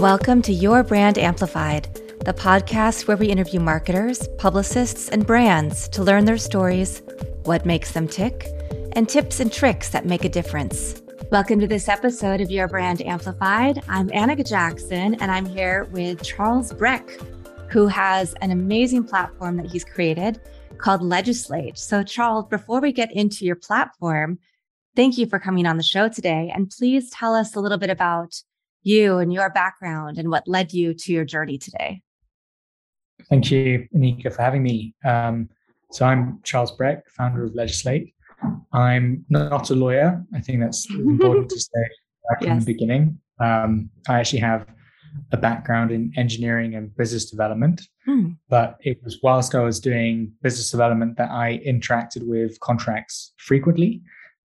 Welcome to Your Brand Amplified, the podcast where we interview marketers, publicists, and brands to learn their stories, what makes them tick, and tips and tricks that make a difference. Welcome to this episode of Your Brand Amplified. I'm Annika Jackson, and I'm here with Charles Breck, who has an amazing platform that he's created called Legislate. So, Charles, before we get into your platform, thank you for coming on the show today. And please tell us a little bit about you and your background and what led you to your journey today. Thank you, Annika, for having me. Um, so I'm Charles Breck, founder of Legislate. I'm not a lawyer. I think that's important to say right yes. from the beginning. Um, I actually have a background in engineering and business development, hmm. but it was whilst I was doing business development that I interacted with contracts frequently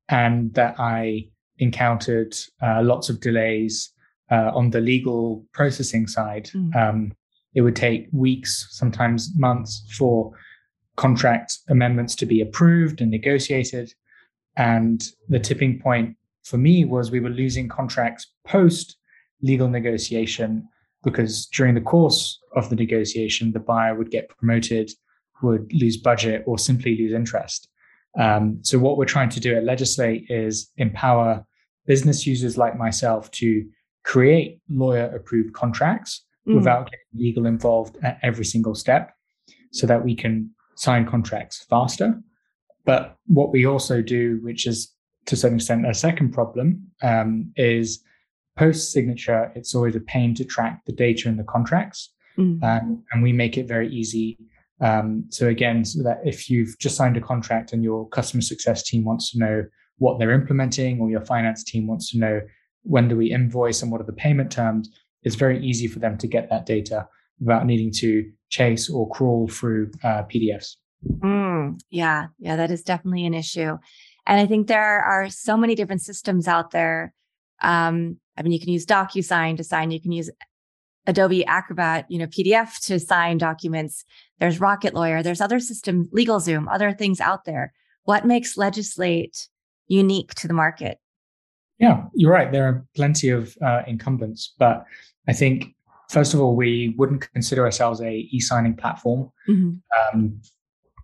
and that I encountered uh, lots of delays uh, on the legal processing side, mm. um, it would take weeks, sometimes months, for contract amendments to be approved and negotiated. And the tipping point for me was we were losing contracts post legal negotiation because during the course of the negotiation, the buyer would get promoted, would lose budget, or simply lose interest. Um, so, what we're trying to do at Legislate is empower business users like myself to create lawyer approved contracts mm. without getting legal involved at every single step so that we can sign contracts faster. But what we also do, which is to some extent a second problem, um, is post signature, it's always a pain to track the data in the contracts. Mm. Um, and we make it very easy. Um, so again, so that if you've just signed a contract and your customer success team wants to know what they're implementing, or your finance team wants to know when do we invoice and what are the payment terms, it's very easy for them to get that data without needing to chase or crawl through uh, PDFs. Mm, yeah, yeah, that is definitely an issue. And I think there are so many different systems out there. Um, I mean, you can use DocuSign to sign, you can use Adobe Acrobat, you know, PDF to sign documents. There's Rocket Lawyer, there's other systems, LegalZoom, other things out there. What makes Legislate unique to the market? Yeah, you're right. There are plenty of uh, incumbents, but I think first of all, we wouldn't consider ourselves a e-signing platform. Mm-hmm. Um,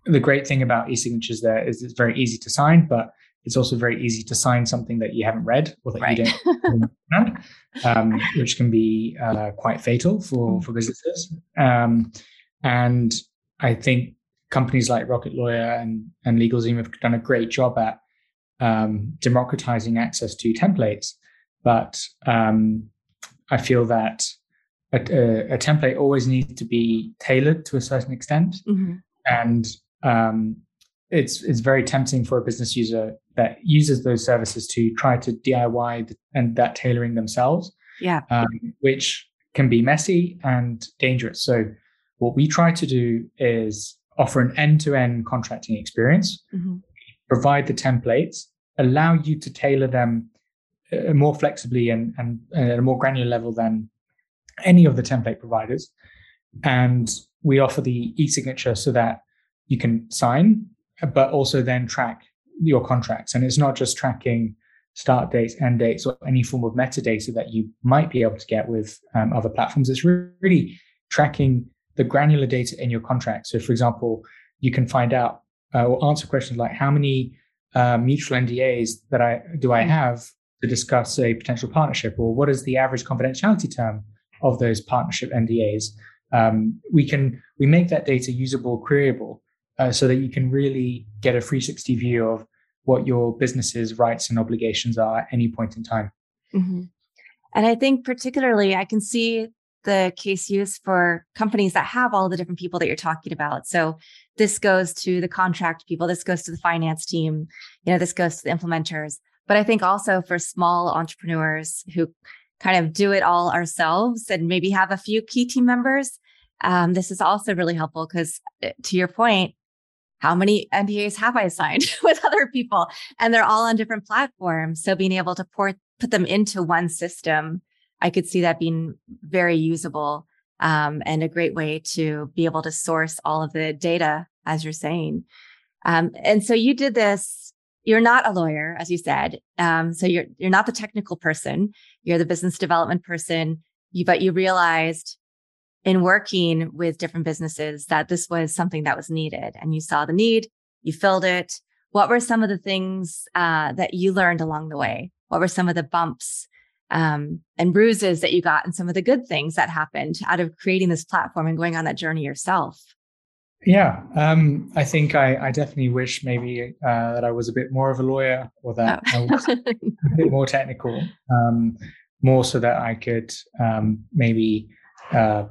the great thing about e-signatures there is it's very easy to sign, but it's also very easy to sign something that you haven't read or that right. you don't understand, um, which can be uh, quite fatal for mm-hmm. for businesses. Um, and I think companies like Rocket Lawyer and and LegalZoom have done a great job at um, democratizing access to templates. But um, I feel that a, a, a, template always needs to be tailored to a certain extent, mm-hmm. and um, it's it's very tempting for a business user that uses those services to try to DIY the, and that tailoring themselves. Yeah, um, which can be messy and dangerous. So, what we try to do is offer an end-to-end contracting experience. Mm-hmm provide the templates, allow you to tailor them uh, more flexibly and, and at a more granular level than any of the template providers. And we offer the e-signature so that you can sign, but also then track your contracts. And it's not just tracking start dates, end dates, or any form of metadata that you might be able to get with um, other platforms. It's really tracking the granular data in your contract. So, for example, you can find out uh, or answer questions like how many uh, mutual NDAs that I do I hmm. have to discuss a potential partnership, or what is the average confidentiality term of those partnership NDAs? Um, we can we make that data usable, queryable, uh, so that you can really get a 360 view of what your business's rights and obligations are at any point in time. Mm-hmm. And I think particularly I can see the case use for companies that have all the different people that you're talking about. So this goes to the contract people, this goes to the finance team, you know, this goes to the implementers. But I think also for small entrepreneurs who kind of do it all ourselves and maybe have a few key team members, um, this is also really helpful because uh, to your point, how many NDAs have I signed with other people? And they're all on different platforms. So being able to port, put them into one system I could see that being very usable um, and a great way to be able to source all of the data, as you're saying. Um, and so you did this. You're not a lawyer, as you said. Um, so you're you're not the technical person. You're the business development person. you, but you realized in working with different businesses that this was something that was needed and you saw the need, you filled it. What were some of the things uh, that you learned along the way? What were some of the bumps um, and bruises that you got and some of the good things that happened out of creating this platform and going on that journey yourself? Yeah, um, I think I, I, definitely wish maybe uh, that I was a bit more of a lawyer or that oh. I was a bit more technical, um, more so that I could um, maybe uh,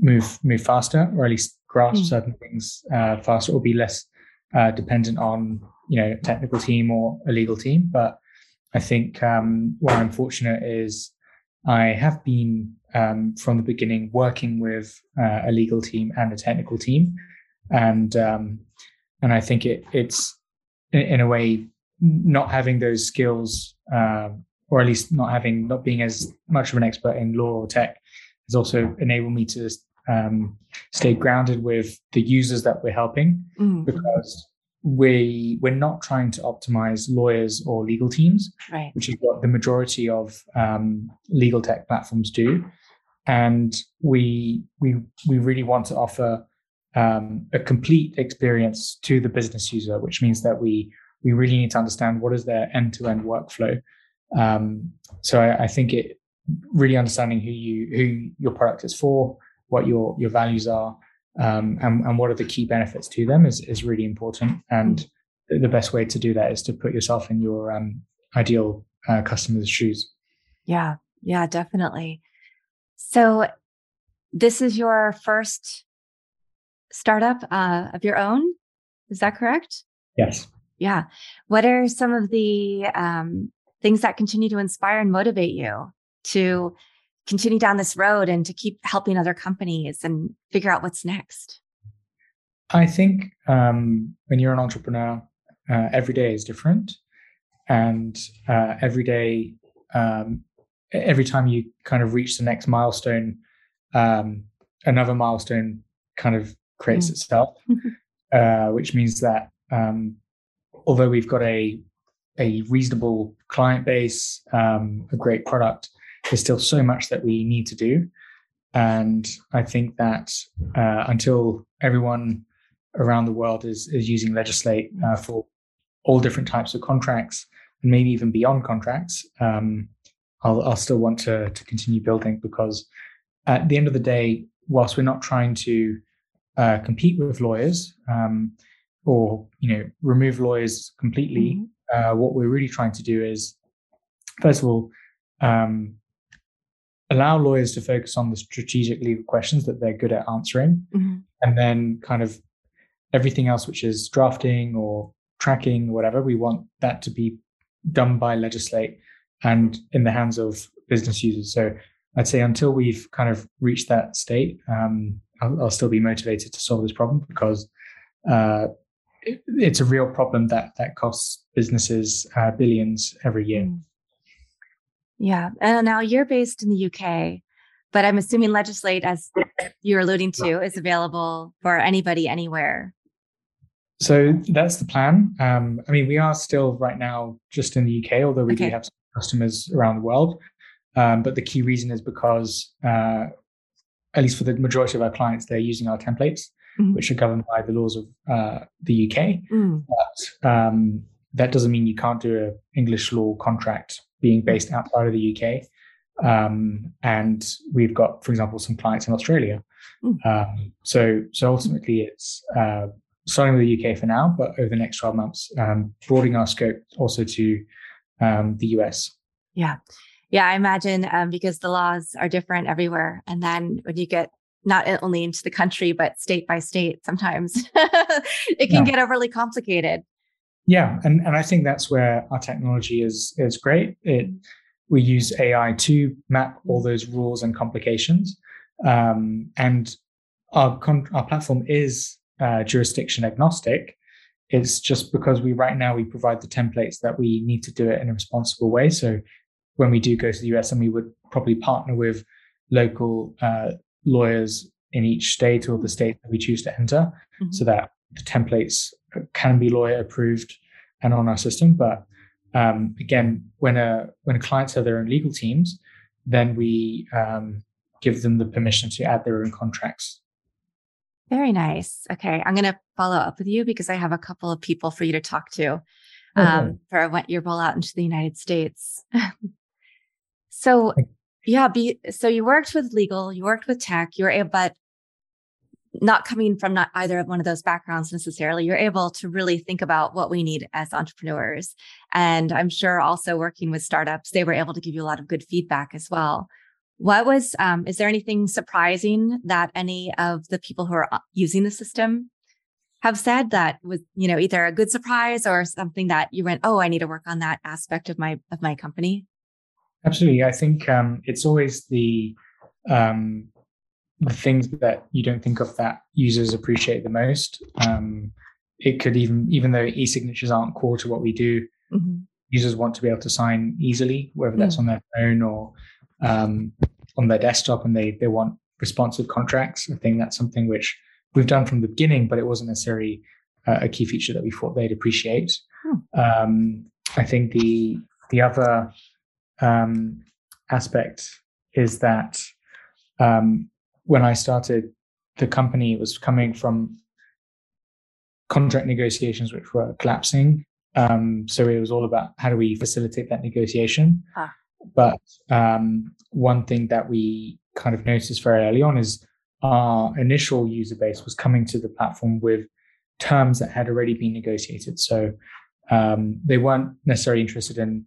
move move faster or at least grasp mm. certain things uh, faster or be less uh, dependent on you know technical team or a legal team. But I think um, what I'm fortunate is I have been um, from the beginning working with uh, a legal team and a technical team and um, and I think it it's in, in, a way not having those skills, uh, or at least not having not being as much of an expert in law or tech, has also enabled me to um, stay grounded with the users that we're helping mm. because we we're not trying to optimize lawyers or legal teams, right. which is what the majority of um, legal tech platforms do, and we we we really want to offer um, a complete experience to the business user, which means that we we really need to understand what is their end to end workflow. Um, so I, I, think it really understanding who you who your product is for, what your your values are, um, and, and what are the key benefits to them is is really important. And the best way to do that is to put yourself in your um, ideal uh, customer's shoes. Yeah, yeah, definitely. So this is your first startup uh, of your own. Is that correct? Yes. Yeah. What are some of the um, things that continue to inspire and motivate you to continue down this road and to keep helping other companies and figure out what's next? I think um, when you're an entrepreneur, uh, every day is different. And uh, every day, um, every time you kind of reach the next milestone, um, another milestone kind of creates mm. itself, uh, which means that um, although we've got a a reasonable client base, um, a great product, there's still so much that we need to do. And I think that uh, until everyone around the world is is using Legislate uh, for all different types of contracts and maybe even beyond contracts, um, I'll, I'll still want to to continue building because at the end of the day, whilst we're not trying to uh, compete with lawyers um, or you know remove lawyers completely. Mm-hmm. Uh, what we're really trying to do is, first of all, um, allow lawyers to focus on the strategic legal questions that they're good at answering, mm-hmm. and then kind of everything else, which is drafting or tracking, whatever. We want that to be done by legislate and in the hands of business users. So I'd say until we've kind of reached that state, um, I'll, I'll, still be motivated to solve this problem because uh, it, it's a real problem that that costs businesses uh, billions every year. Mm. Yeah, and now you're based in the UK, but I'm assuming Legislate, as you're alluding to, is available for anybody anywhere. So that's the plan. Um, I mean, we are still right now just in the UK, although we okay. do have customers around the world. Um, but the key reason is because uh, at least for the majority of our clients, they're using our templates, mm-hmm. which are governed by the laws of uh, the UK. Mm. But um, that doesn't mean you can't do an English law contract being based outside of the UK. Um, and we've got, for example, some clients in Australia. Mm. Um, so, so ultimately, it's uh, starting with the UK for now, but over the next 12 months, um, broadening our scope also to um, the US. Yeah. Yeah, I imagine um, because the laws are different everywhere. And then when you get not only into the country, but state by state, sometimes it can yeah. get overly complicated. Yeah, and, and I think that's where our technology is is great. It we use AI to map all those rules and complications, um, and our con- our platform is uh, jurisdiction agnostic. It's just because we right now we provide the templates that we need to do it in a responsible way. So when we do go to the US, and we would probably partner with local uh, lawyers in each state or the state that we choose to enter, mm-hmm. so that the templates can be lawyer approved and on our system. But um, again, when a when clients have their own legal teams, then we um, give them the permission to add their own contracts. Very nice. Okay. I'm going to follow up with you because I have a couple of people for you to talk to um, mm-hmm. for your rollout into the United States. so, yeah, be, so you worked with legal, you worked with tech, you were able, but not coming from not either of one of those backgrounds necessarily, you're able to really think about what we need as entrepreneurs. And I'm sure also working with startups, they were able to give you a lot of good feedback as well. What was, um, is there anything surprising that any of the people who are uh, using the system have said that was, you know, either a good surprise or something that you went, oh, I need to work on that aspect of my, of my company? Absolutely. I think um, it's always the, um, the things that you don't think of that users appreciate the most. Um, it could even, even though e-signatures aren't core to what we do, mm-hmm. users want to be able to sign easily, whether that's mm-hmm. on their phone or um, on their desktop, and they they want responsive contracts. I think that's something which we've done from the beginning, but it wasn't necessarily uh, a key feature that we thought they'd appreciate. Hmm. Um, I think the the other um, aspect is that um, when I started the company, it was coming from contract negotiations which were collapsing. Um, so it was all about how do we facilitate that negotiation. Ah. But um, one thing that we kind of noticed very early on is our initial user base was coming to the platform with terms that had already been negotiated. So um, they weren't necessarily interested in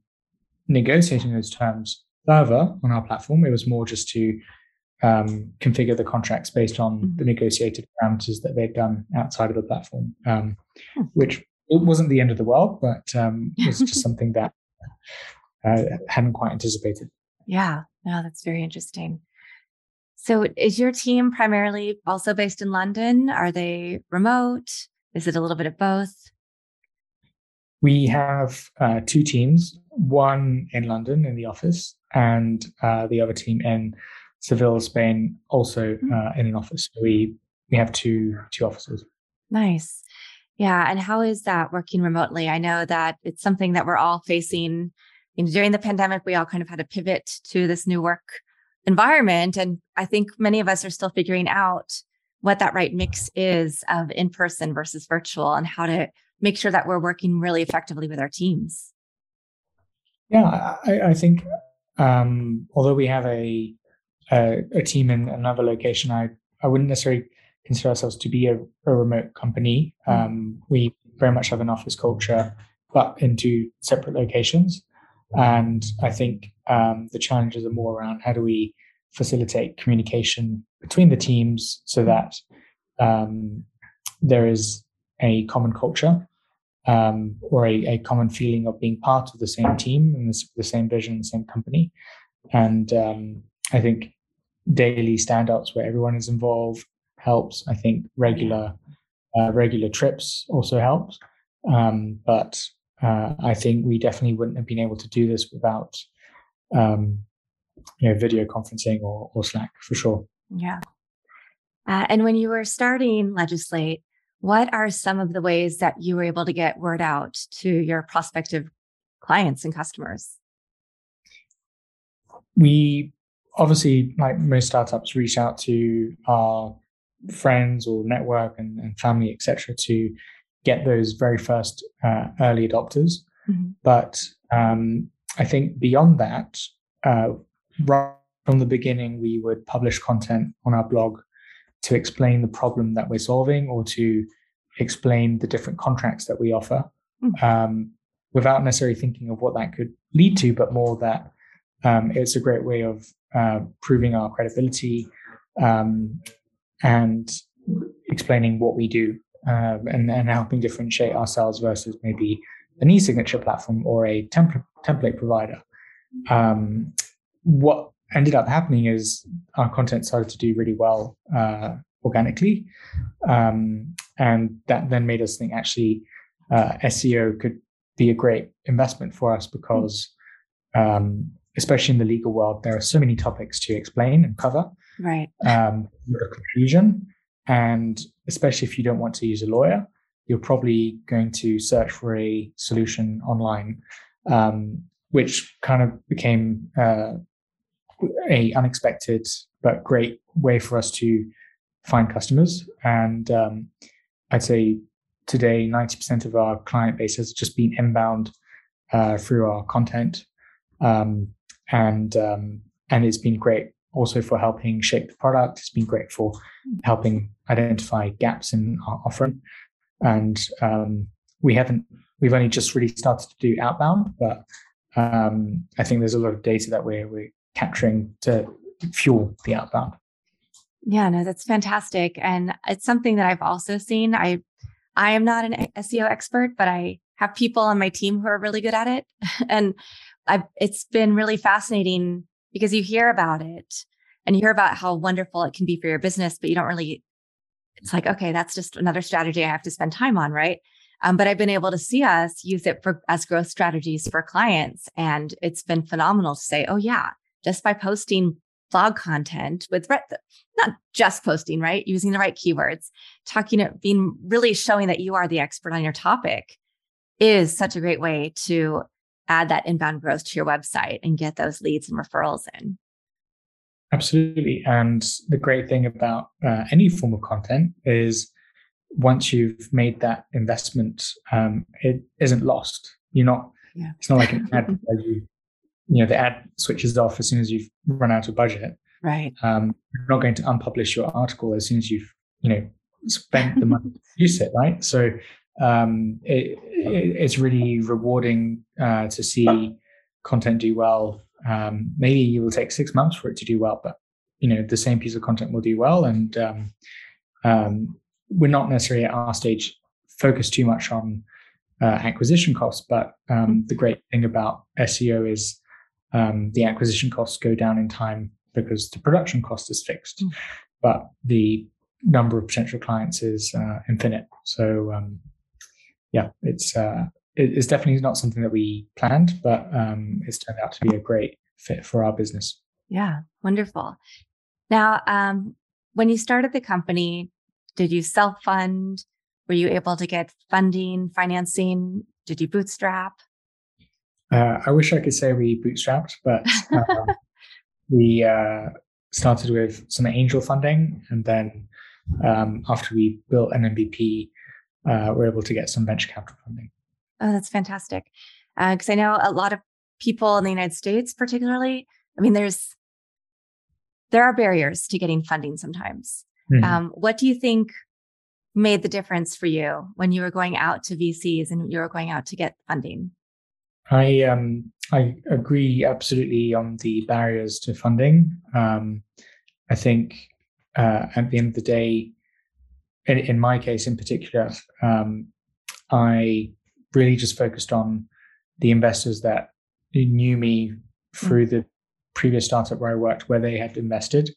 negotiating those terms further on our platform. It was more just to um, configure the contracts based on mm-hmm. the negotiated parameters that they've done outside of the platform, um, hmm. which it wasn't the end of the world, but um, was just something that I hadn't quite anticipated. Yeah, no, that's very interesting. So, is your team primarily also based in London? Are they remote? Is it a little bit of both? We have uh, two teams, one in London in the office, and uh, the other team in Seville, Spain, also uh, in an office. So we we have two two offices. Nice. Yeah. And how is that working remotely? I know that it's something that we're all facing. You know, during the pandemic, we all kind of had to pivot to this new work environment. And I think many of us are still figuring out what that right mix is of in person versus virtual and how to make sure that we're working really effectively with our teams. Yeah, I, I think um, although we have a, a, a team in another location, I I wouldn't necessarily consider ourselves to be a, a remote company. Mm. Um, we very much have an office culture, but into separate locations. And I think um, the challenges are more around how do we facilitate communication between the teams so that um, there is a common culture um, or a, a, common feeling of being part of the same team and the, the same vision, the same company. And um, I think daily standouts where everyone is involved helps. I think regular uh, regular trips also helps. Um, but uh, I think we definitely wouldn't have been able to do this without, um, you know, video conferencing or, or Slack for sure. Yeah. Uh, and when you were starting Legislate, what are some of the ways that you were able to get word out to your prospective clients and customers? We obviously, like most startups, reach out to our friends or network and, and family, etc., to get those very first uh, early adopters. Mm-hmm. But um, I think beyond that, uh, right from the beginning, we would publish content on our blog to explain the problem that we're solving or to explain the different contracts that we offer mm-hmm. um, without necessarily thinking of what that could lead to, but more that um, it's a great way of uh, proving our credibility um, and explaining what we do um, and, and helping differentiate ourselves versus maybe an e-signature platform or a template template provider. Um, what ended up happening is our content started to do really well uh, organically, um, and that then made us think actually uh, SEO could be a great investment for us because, um, especially in the legal world, there are so many topics to explain and cover. Right. Um, A confusion, and especially if you don't want to use a lawyer, you're probably going to search for a solution online, um, which kind of became uh, a unexpected but great way for us to find customers. And um, I'd say today, 90% of our client base has just been inbound uh, through our content. Um, and um, and it's been great also for helping shape the product. It's been great for helping identify gaps in our offering. And um, we haven't, we've only just really started to do outbound, but um, I think there's a lot of data that we're, we're capturing to fuel the outbound. Yeah, no, that's fantastic. And it's something that I've also seen. I I am not an SEO expert, but I have people on my team who are really good at it. and I've, it's been really fascinating because you hear about it and you hear about how wonderful it can be for your business, but you don't really, it's like, okay, that's just another strategy I have to spend time on, right? Um, but I've been able to see us use it for as growth strategies for clients. And it's been phenomenal to say, oh, yeah, just by posting blog content with not just posting, right? Using the right keywords, talking, being really showing that you are the expert on your topic is such a great way to add that inbound growth to your website and get those leads and referrals in. Absolutely. And the great thing about uh, any form of content is once you've made that investment, um, it isn't lost. You're not, yeah. it's not like an ad where you, you know, the ad switches off as soon as you've run out of budget. Right. Um, you're not going to unpublish your article as soon as you've, you know, spent the money to use it. Right. So um, it, it, it's really rewarding uh, to see content do well. Um, maybe it will take six months for it to do well, but you know the same piece of content will do well, and um, um, we're not necessarily at our stage focused too much on uh, acquisition costs. But um, the great thing about SEO is um, the acquisition costs go down in time because the production cost is fixed, mm. but the number of potential clients is uh, infinite. So um, yeah, it's uh, it's definitely not something that we planned, but um, it's turned out to be a great fit for our business. Yeah, wonderful. Now, um, when you started the company, did you self fund? Were you able to get funding, financing? Did you bootstrap? Uh, I wish I could say we bootstrapped, but um, we uh, started with some angel funding, and then um, after we built an MVP, uh, we're able to get some venture capital funding. Oh, that's fantastic. Because uh, I know a lot of people in the United States, particularly, I mean, there's there are barriers to getting funding sometimes. Mm-hmm. Um, what do you think made the difference for you when you were going out to VCs and you were going out to get funding? I um, I agree absolutely on the barriers to funding. Um, I think uh, at the end of the day, in, in my case in particular, um, I really just focused on the investors that knew me through the previous startup where I worked, where they had invested,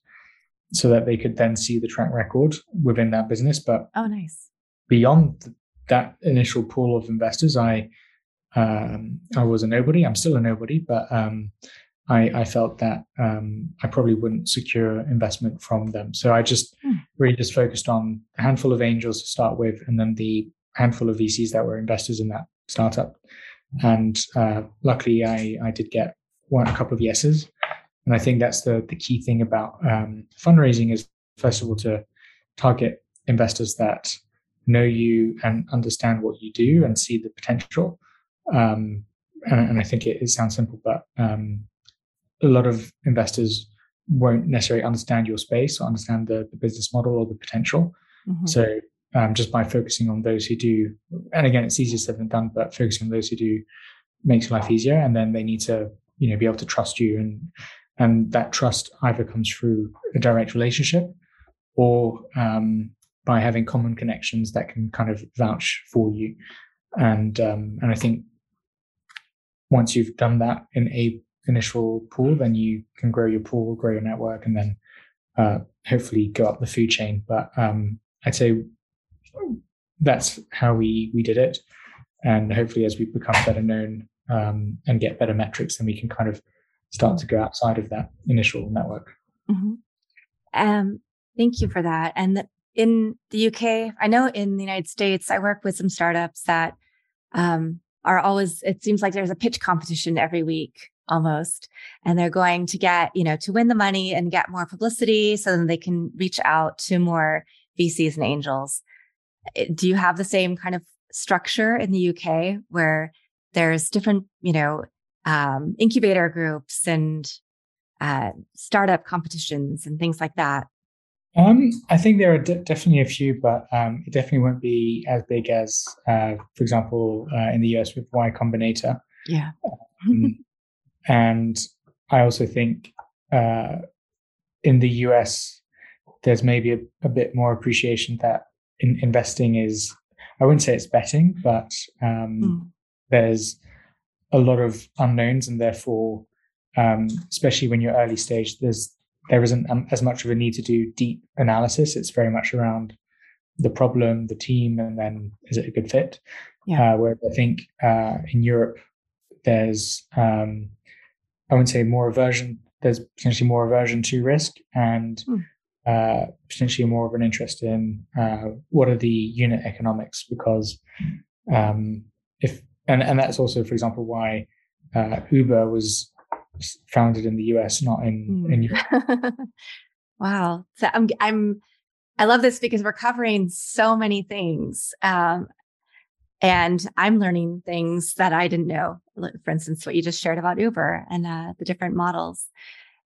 so that they could then see the track record within that business. But oh, nice. Beyond that initial pool of investors, I um, I was a nobody. I'm still a nobody, but um, I, I, felt that um, I probably wouldn't secure investment from them. So I just mm. Really just focused on a handful of angels to start with, and then the handful of VCs that were investors in that startup. And uh, luckily, I, I did get one, a couple of yeses. And I think that's the, the key thing about um, fundraising is, first of all, to target investors that know you and understand what you do and see the potential. Um, and, and, I think it, it sounds simple, but um, a lot of investors won't necessarily understand your space or understand the, the business model or the potential. Mm-hmm. So um, just by focusing on those who do. And again, it's easier said than done, but focusing on those who do makes life easier. And then they need to, you know, be able to trust you, and and that trust either comes through a direct relationship or um, by having common connections that can kind of vouch for you. And um, and I think once you've done that in a initial pool, then you can grow your pool, grow your network, and then uh, hopefully go up the food chain. But um, I'd say that's how we we did it. And hopefully, as we become better known um, and get better metrics, then we can kind of start to go outside of that initial network. Mm-hmm. Um, thank you for that. And in the UK, I know in the United States, I work with some startups that um, are always. It seems like there's a pitch competition every week almost. And they're going to get, you know, to win the money and get more publicity so then they can reach out to more VCs and angels. Eh, do you have the same kind of structure in the UK where there's different, you know, um, incubator groups and uh, startup competitions and things like that? Um, I think there are de- definitely a few, but um, it definitely won't be as big as, uh, for example, uh, in the US with Y Combinator. Yeah. um, and I also think uh, in the US, there's maybe a, a bit more appreciation that in, investing is, I wouldn't say it's betting, but mm. there's a lot of unknowns, and therefore, um, especially when you're early stage, there's there isn't um, as much of a need to do deep analysis. It's very much around the problem, the team, and then is it a good fit? Yeah. Uh, where I think uh, in Europe, there's um, I wouldn't say more aversion. There's potentially more aversion to risk and mm. uh, potentially more of an interest in uh, what are the unit economics because um, if and and that's also, for example, why uh, Uber was founded in the US, not in mm. in Europe. wow. So I'm I'm I love this because we're covering so many things. Um, and I'm learning things that I didn't know. For instance, what you just shared about Uber and uh, the different models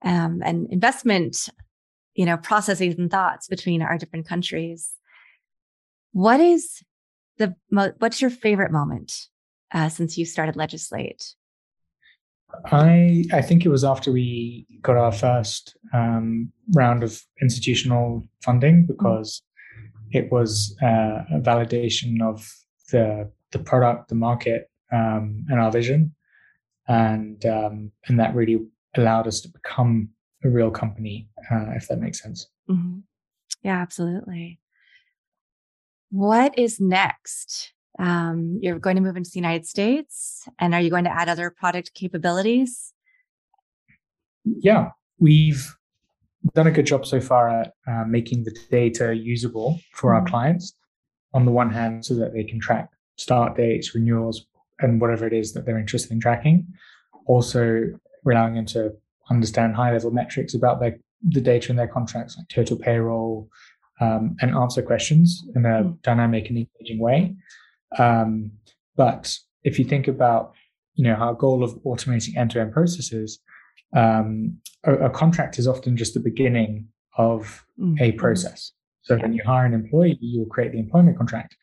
um, and investment, you know, processes and thoughts between our different countries. What is the mo- what's your favorite moment uh, since you started legislate? I I think it was after we got our first um, round of institutional funding mm-hmm. because it was uh, a validation of the the product, the market, um, and our vision, and um, and that really allowed us to become a real company, uh, if that makes sense. Mm-hmm. Yeah, absolutely. What is next? Um, you're going to move into the United States, and are you going to add other product capabilities? Yeah, we've done a good job so far at uh, making the data usable for mm-hmm. our clients. On the one hand, so that they can track start dates, renewals, and whatever it is that they're interested in tracking. Also, allowing them to understand high level metrics about their, the data in their contracts, like total payroll, um, and answer questions in a mm. dynamic and engaging way. Um, but if you think about, you know, our goal of automating end-to-end processes, um, a, a, contract is often just the beginning of mm-hmm. a process. So yeah. when you hire an employee, you will create the employment contract,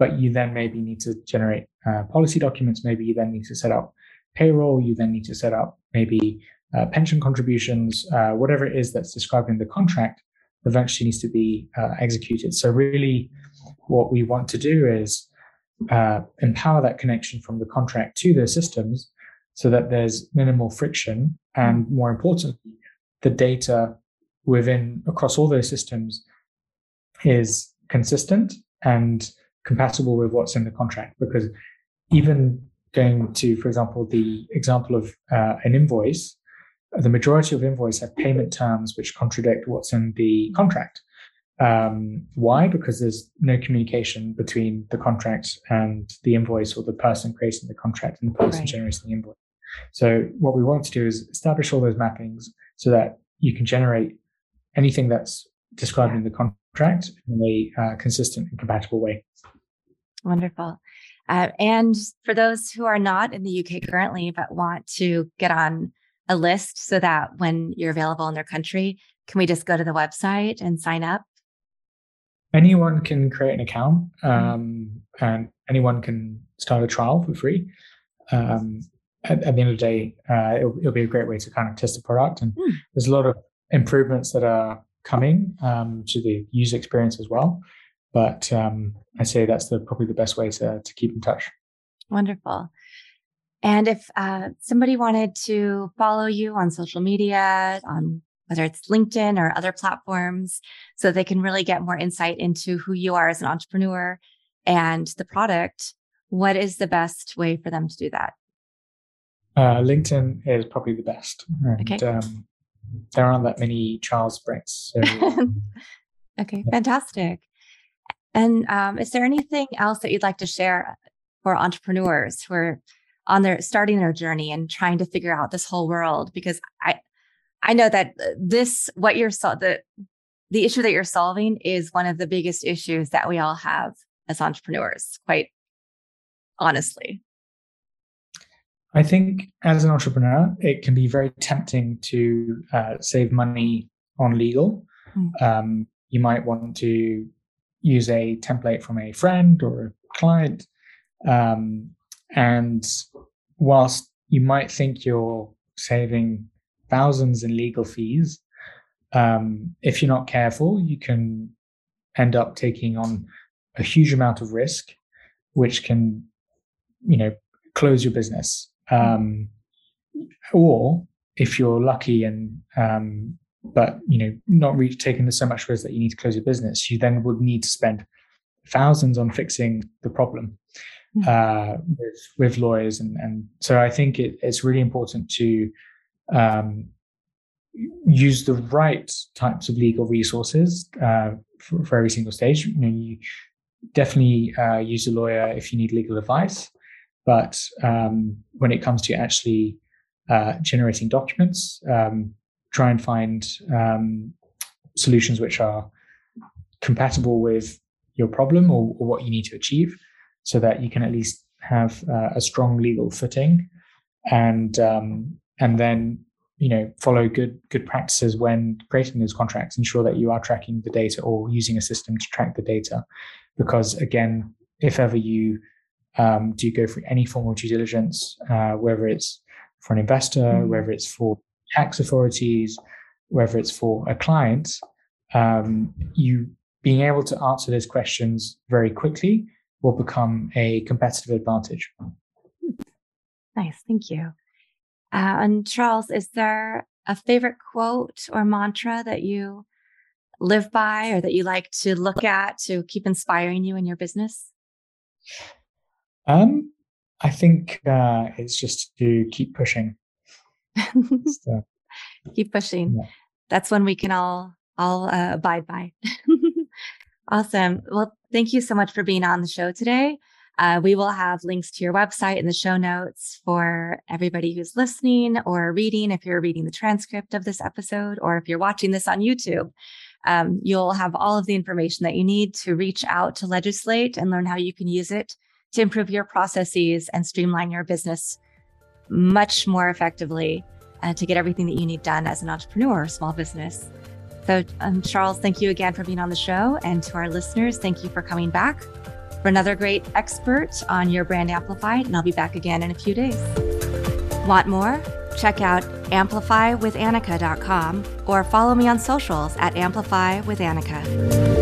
but you then maybe need to generate uh, policy documents. Maybe you then need to set up payroll. You then need to set up maybe uh, pension contributions, uh, whatever it is that's described in the contract eventually needs to be uh, executed. So really what we want to do is uh, empower that connection from the contract to the systems so that there's minimal friction and more importantly the data within across all those systems is consistent and compatible with what's in the contract because even going to for example the example of uh, an invoice the majority of invoices have payment terms which contradict what's in the contract um, why? Because there's no communication between the contract and the invoice or the person creating the contract and the person right. generating the invoice. So what we want to do is establish all those mappings so that you can generate anything that's described yeah. in the contract in a uh, consistent and compatible way. Wonderful. Uh, and for those who are not in the UK currently, but want to get on a list so that when you're available in their country, can we just go to the website and sign up? anyone can create an account mm-hmm. um, and anyone can start a trial for free. Um, at, at, the end of the day, uh, it'll, it'll, be a great way to kind of test the product. And mm. there's a lot of improvements that are coming um, to the user experience as well. But um, I say that's the, probably the best way to, to keep in touch. Wonderful. And if uh, somebody wanted to follow you on social media, on whether it's LinkedIn or other platforms, so they can really get more insight into who you are as an entrepreneur and the product. What is the best way for them to do that? Uh, LinkedIn is probably the best. And, okay. Um, there aren't that many Charles Brecks. So, okay, fantastic. And um, is there anything else that you'd like to share for entrepreneurs who are on their starting their journey and trying to figure out this whole world because I I know that this what you're so the the issue that you're solving is one of the biggest issues that we all have as entrepreneurs, quite honestly. I think as an entrepreneur, it can be very tempting to uh, save money on legal. Mm. Um, you might want to use a template from a friend or a client. Um, and whilst you might think you're saving thousands in legal fees, um, if you're not careful, you can end up taking on a huge amount of risk, which can, you know, close your business. Um, or if you're lucky and um, but you know not really taking so much risk that you need to close your business, you then would need to spend thousands on fixing the problem hmm. uh, with with lawyers, and and so I think it, it's really important to um, use the right types of legal resources uh, for, for, every single stage. You know, you definitely uh, use a lawyer if you need legal advice, but um, when it comes to actually uh, generating documents, um, try and find um, solutions which are compatible with your problem or, or, what you need to achieve, so that you can at least have uh, a strong legal footing, and um, and then you know follow good good practices when creating those contracts ensure that you are tracking the data or using a system to track the data. Because again if ever you um, do you go through any form of due diligence uh, whether it's for an investor mm-hmm. whether it's for tax authorities whether it's for a client um, you being able to answer those questions very quickly will become a competitive advantage nice thank you uh, and Charles, is there a favorite quote or mantra that you live by or that you like to look at to keep inspiring you in your business? Um, I think uh, it's just to keep pushing. so, keep pushing. Yeah. That's one we can all all uh, abide by. awesome. Well, thank you so much for being on the show today. Uh, we will have links to your website in the show notes for everybody who's listening or reading. If you're reading the transcript of this episode, or if you're watching this on YouTube, um, you'll have all of the information that you need to reach out to legislate and learn how you can use it to improve your processes and streamline your business much more effectively and to get everything that you need done as an entrepreneur or small business. So, um, Charles, thank you again for being on the show. And to our listeners, thank you for coming back for another great expert on your brand amplified, and I'll be back again in a few days. Want more? Check out amplifywithannika.com or follow me on socials at amplifywithannika.